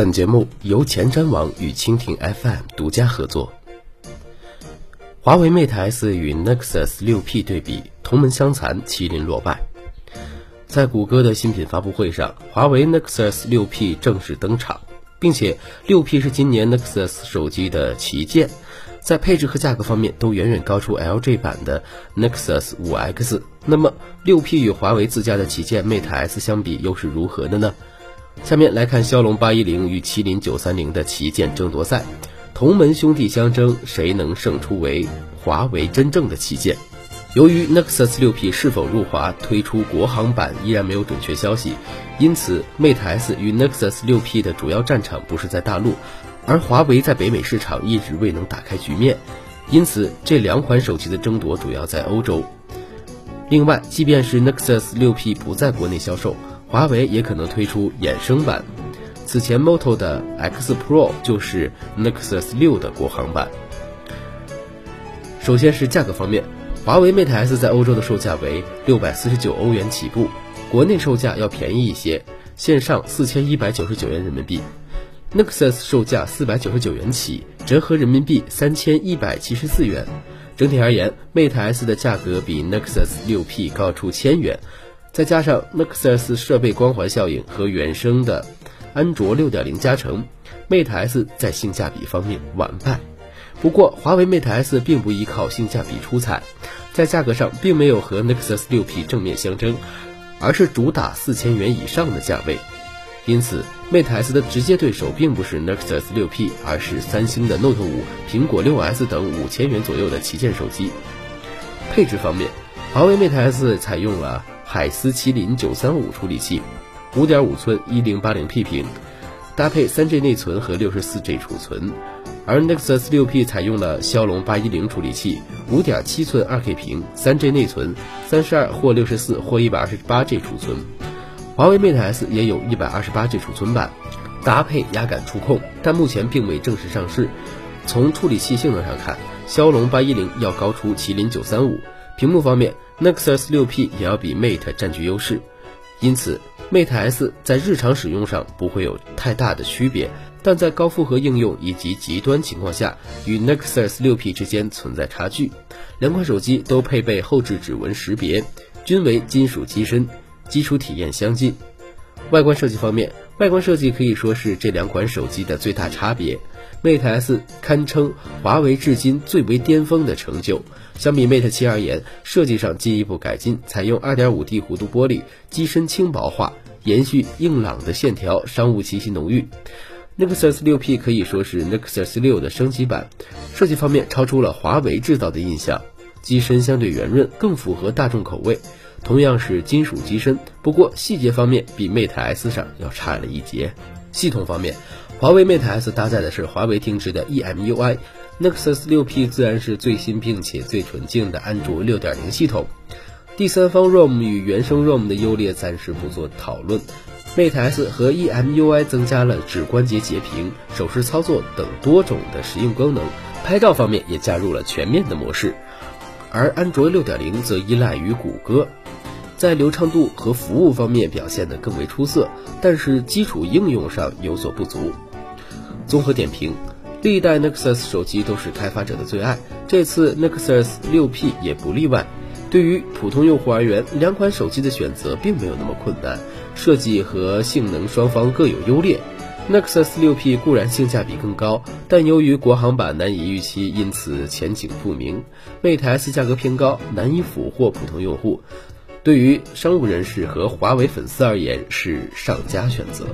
本节目由前瞻网与蜻蜓 FM 独家合作。华为 Mate S 与 Nexus 6P 对比，同门相残，麒麟落败。在谷歌的新品发布会上，华为 Nexus 6P 正式登场，并且 6P 是今年 Nexus 手机的旗舰，在配置和价格方面都远远高出 LG 版的 Nexus 5X。那么，6P 与华为自家的旗舰 Mate S 相比，又是如何的呢？下面来看骁龙八一零与麒麟九三零的旗舰争夺赛，同门兄弟相争，谁能胜出为华为真正的旗舰？由于 Nexus 6P 是否入华推出国行版依然没有准确消息，因此 Mate S 与 Nexus 6P 的主要战场不是在大陆，而华为在北美市场一直未能打开局面，因此这两款手机的争夺主要在欧洲。另外，即便是 Nexus 6P 不在国内销售。华为也可能推出衍生版。此前，Moto 的 X Pro 就是 Nexus 6的国行版。首先是价格方面，华为 Mate S 在欧洲的售价为六百四十九欧元起步，国内售价要便宜一些，线上四千一百九十九元人民币。Nexus 售价四百九十九元起，折合人民币三千一百七十四元。整体而言，Mate S 的价格比 Nexus 6P 高出千元。再加上 Nexus 设备光环效应和原生的安卓6.0加成，Mate S 在性价比方面完败。不过，华为 Mate S 并不依靠性价比出彩，在价格上并没有和 Nexus 6P 正面相争，而是主打四千元以上的价位。因此，Mate S 的直接对手并不是 Nexus 6P，而是三星的 Note 5、苹果 6S 等五千元左右的旗舰手机。配置方面，华为 Mate S 采用了。海思麒麟九三五处理器，五点五寸一零八零 P 屏，搭配三 G 内存和六十四 G 储存。而 Nexus 六 P 采用了骁龙八一零处理器，五点七寸二 K 屏，三 G 内存，三十二或六十四或一百二十八 G 储存。华为 Mate S 也有一百二十八 G 储存版，搭配压感触控，但目前并未正式上市。从处理器性能上看，骁龙八一零要高出麒麟九三五。屏幕方面。Nexus 6P 也要比 Mate 占据优势，因此 Mate S 在日常使用上不会有太大的区别，但在高负荷应用以及极端情况下，与 Nexus 6P 之间存在差距。两款手机都配备后置指纹识别，均为金属机身，基础体验相近。外观设计方面，外观设计可以说是这两款手机的最大差别。Mate S 堪称华为至今最为巅峰的成就。相比 Mate 七而言，设计上进一步改进，采用 2.5D 弧度玻璃，机身轻薄化，延续硬朗的线条，商务气息浓郁。Nexus 6P 可以说是 Nexus 6的升级版，设计方面超出了华为制造的印象，机身相对圆润，更符合大众口味。同样是金属机身，不过细节方面比 Mate S 上要差了一截。系统方面，华为 Mate S 搭载的是华为定制的 EMUI，Nexus 6P 自然是最新并且最纯净的安卓6.0系统。第三方 ROM 与原生 ROM 的优劣暂时不做讨论。Mate S 和 EMUI 增加了指关节截屏、手势操作等多种的实用功能，拍照方面也加入了全面的模式。而安卓6.0则依赖于谷歌。在流畅度和服务方面表现得更为出色，但是基础应用上有所不足。综合点评，历代 Nexus 手机都是开发者的最爱，这次 Nexus 6P 也不例外。对于普通用户而言，两款手机的选择并没有那么困难，设计和性能双方各有优劣。Nexus 6P 固然性价比更高，但由于国行版难以预期，因此前景不明。Mate S 价格偏高，难以俘获普通用户。对于商务人士和华为粉丝而言，是上佳选择。